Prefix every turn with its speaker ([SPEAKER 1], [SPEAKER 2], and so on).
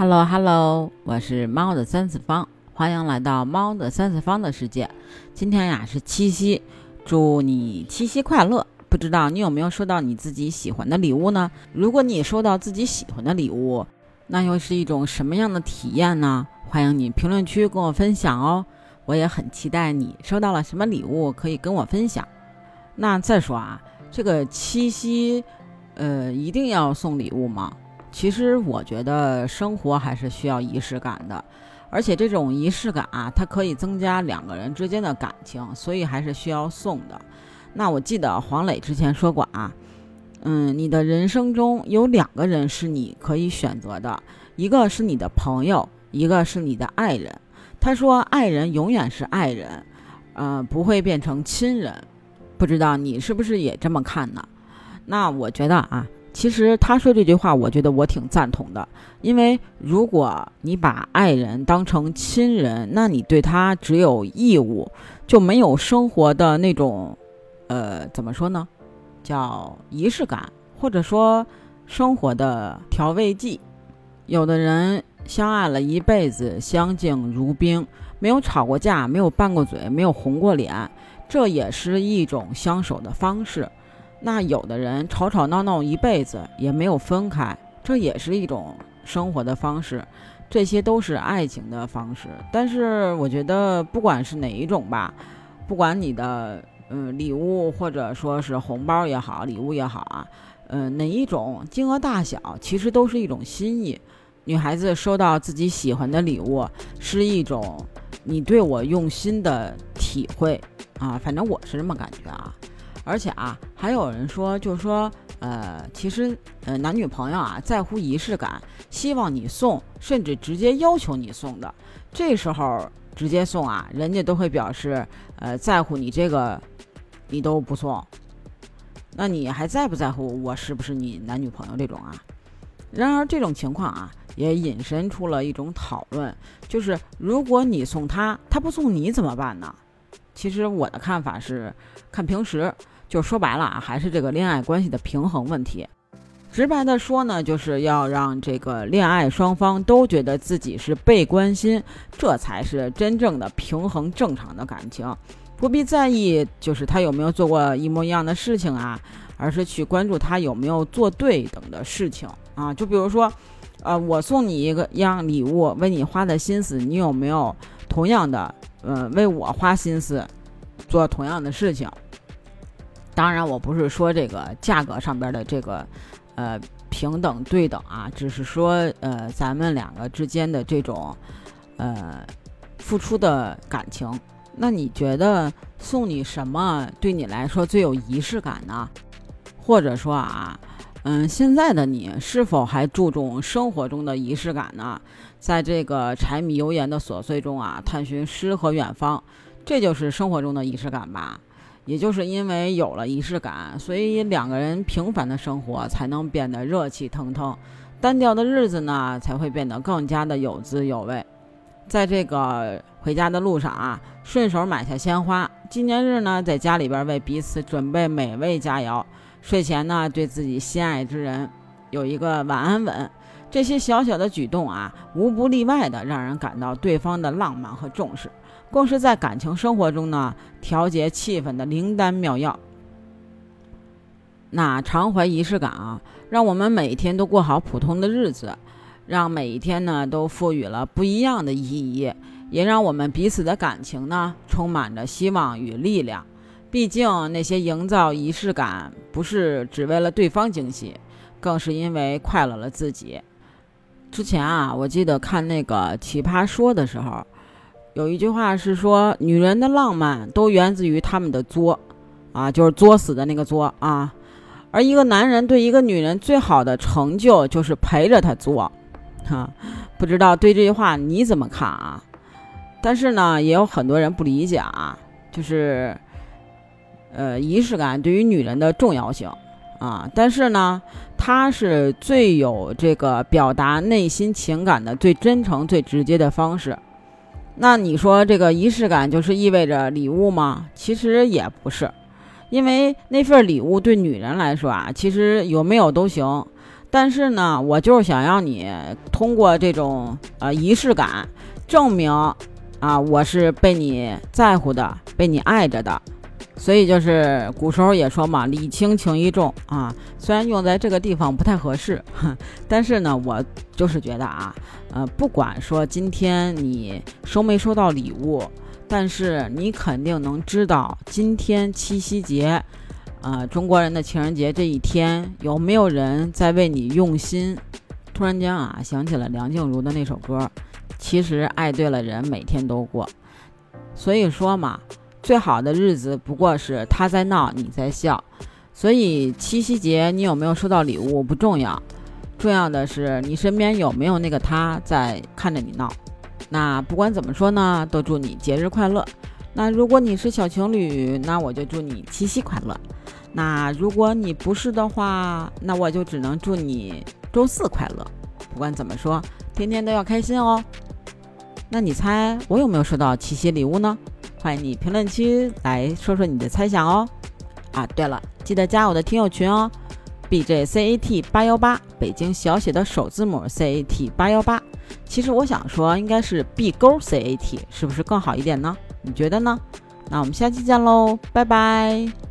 [SPEAKER 1] Hello Hello，我是猫的三次方，欢迎来到猫的三次方的世界。今天呀是七夕，祝你七夕快乐！不知道你有没有收到你自己喜欢的礼物呢？如果你收到自己喜欢的礼物，那又是一种什么样的体验呢？欢迎你评论区跟我分享哦，我也很期待你收到了什么礼物可以跟我分享。那再说啊，这个七夕，呃，一定要送礼物吗？其实我觉得生活还是需要仪式感的，而且这种仪式感啊，它可以增加两个人之间的感情，所以还是需要送的。那我记得黄磊之前说过啊，嗯，你的人生中有两个人是你可以选择的，一个是你的朋友，一个是你的爱人。他说，爱人永远是爱人，呃，不会变成亲人。不知道你是不是也这么看呢？那我觉得啊。其实他说这句话，我觉得我挺赞同的。因为如果你把爱人当成亲人，那你对他只有义务，就没有生活的那种，呃，怎么说呢？叫仪式感，或者说生活的调味剂。有的人相爱了一辈子，相敬如宾，没有吵过架，没有拌过嘴，没有红过脸，这也是一种相守的方式。那有的人吵吵闹闹一辈子也没有分开，这也是一种生活的方式，这些都是爱情的方式。但是我觉得不管是哪一种吧，不管你的嗯礼物或者说是红包也好，礼物也好啊，嗯哪一种金额大小，其实都是一种心意。女孩子收到自己喜欢的礼物，是一种你对我用心的体会啊，反正我是这么感觉啊。而且啊，还有人说，就是说，呃，其实，呃，男女朋友啊，在乎仪式感，希望你送，甚至直接要求你送的，这时候直接送啊，人家都会表示，呃，在乎你这个，你都不送，那你还在不在乎我是不是你男女朋友这种啊？然而这种情况啊，也引申出了一种讨论，就是如果你送他，他不送你怎么办呢？其实我的看法是，看平时。就说白了啊，还是这个恋爱关系的平衡问题。直白的说呢，就是要让这个恋爱双方都觉得自己是被关心，这才是真正的平衡正常的感情。不必在意就是他有没有做过一模一样的事情啊，而是去关注他有没有做对等的事情啊。就比如说，呃，我送你一个样礼物，为你花的心思，你有没有同样的，呃，为我花心思做同样的事情？当然，我不是说这个价格上边的这个，呃，平等对等啊，只是说，呃，咱们两个之间的这种，呃，付出的感情。那你觉得送你什么对你来说最有仪式感呢？或者说啊，嗯，现在的你是否还注重生活中的仪式感呢？在这个柴米油盐的琐碎中啊，探寻诗和远方，这就是生活中的仪式感吧。也就是因为有了仪式感，所以两个人平凡的生活才能变得热气腾腾，单调的日子呢才会变得更加的有滋有味。在这个回家的路上啊，顺手买下鲜花，纪念日呢在家里边为彼此准备美味佳肴，睡前呢对自己心爱之人有一个晚安吻，这些小小的举动啊，无不例外的让人感到对方的浪漫和重视。更是在感情生活中呢，调节气氛的灵丹妙药。那常怀仪式感啊，让我们每天都过好普通的日子，让每一天呢都赋予了不一样的意义，也让我们彼此的感情呢充满着希望与力量。毕竟那些营造仪式感，不是只为了对方惊喜，更是因为快乐了自己。之前啊，我记得看那个《奇葩说》的时候。有一句话是说，女人的浪漫都源自于他们的作，啊，就是作死的那个作啊。而一个男人对一个女人最好的成就，就是陪着她作，哈。不知道对这句话你怎么看啊？但是呢，也有很多人不理解啊，就是，呃，仪式感对于女人的重要性啊。但是呢，它是最有这个表达内心情感的最真诚、最直接的方式。那你说这个仪式感就是意味着礼物吗？其实也不是，因为那份礼物对女人来说啊，其实有没有都行。但是呢，我就是想让你通过这种呃仪式感，证明啊我是被你在乎的，被你爱着的。所以就是古时候也说嘛，礼轻情意重啊。虽然用在这个地方不太合适，但是呢，我就是觉得啊，呃，不管说今天你收没收到礼物，但是你肯定能知道今天七夕节，呃，中国人的情人节这一天有没有人在为你用心。突然间啊，想起了梁静茹的那首歌，其实爱对了人，每天都过。所以说嘛。最好的日子不过是他在闹，你在笑，所以七夕节你有没有收到礼物不重要，重要的是你身边有没有那个他在看着你闹。那不管怎么说呢，都祝你节日快乐。那如果你是小情侣，那我就祝你七夕快乐。那如果你不是的话，那我就只能祝你周四快乐。不管怎么说，天天都要开心哦。那你猜我有没有收到七夕礼物呢？欢迎你评论区来说说你的猜想哦。啊，对了，记得加我的听友群哦，bjcat 八幺八，北京小写的首字母 cat 八幺八。其实我想说，应该是 b 勾 cat，是不是更好一点呢？你觉得呢？那我们下期见喽，拜拜。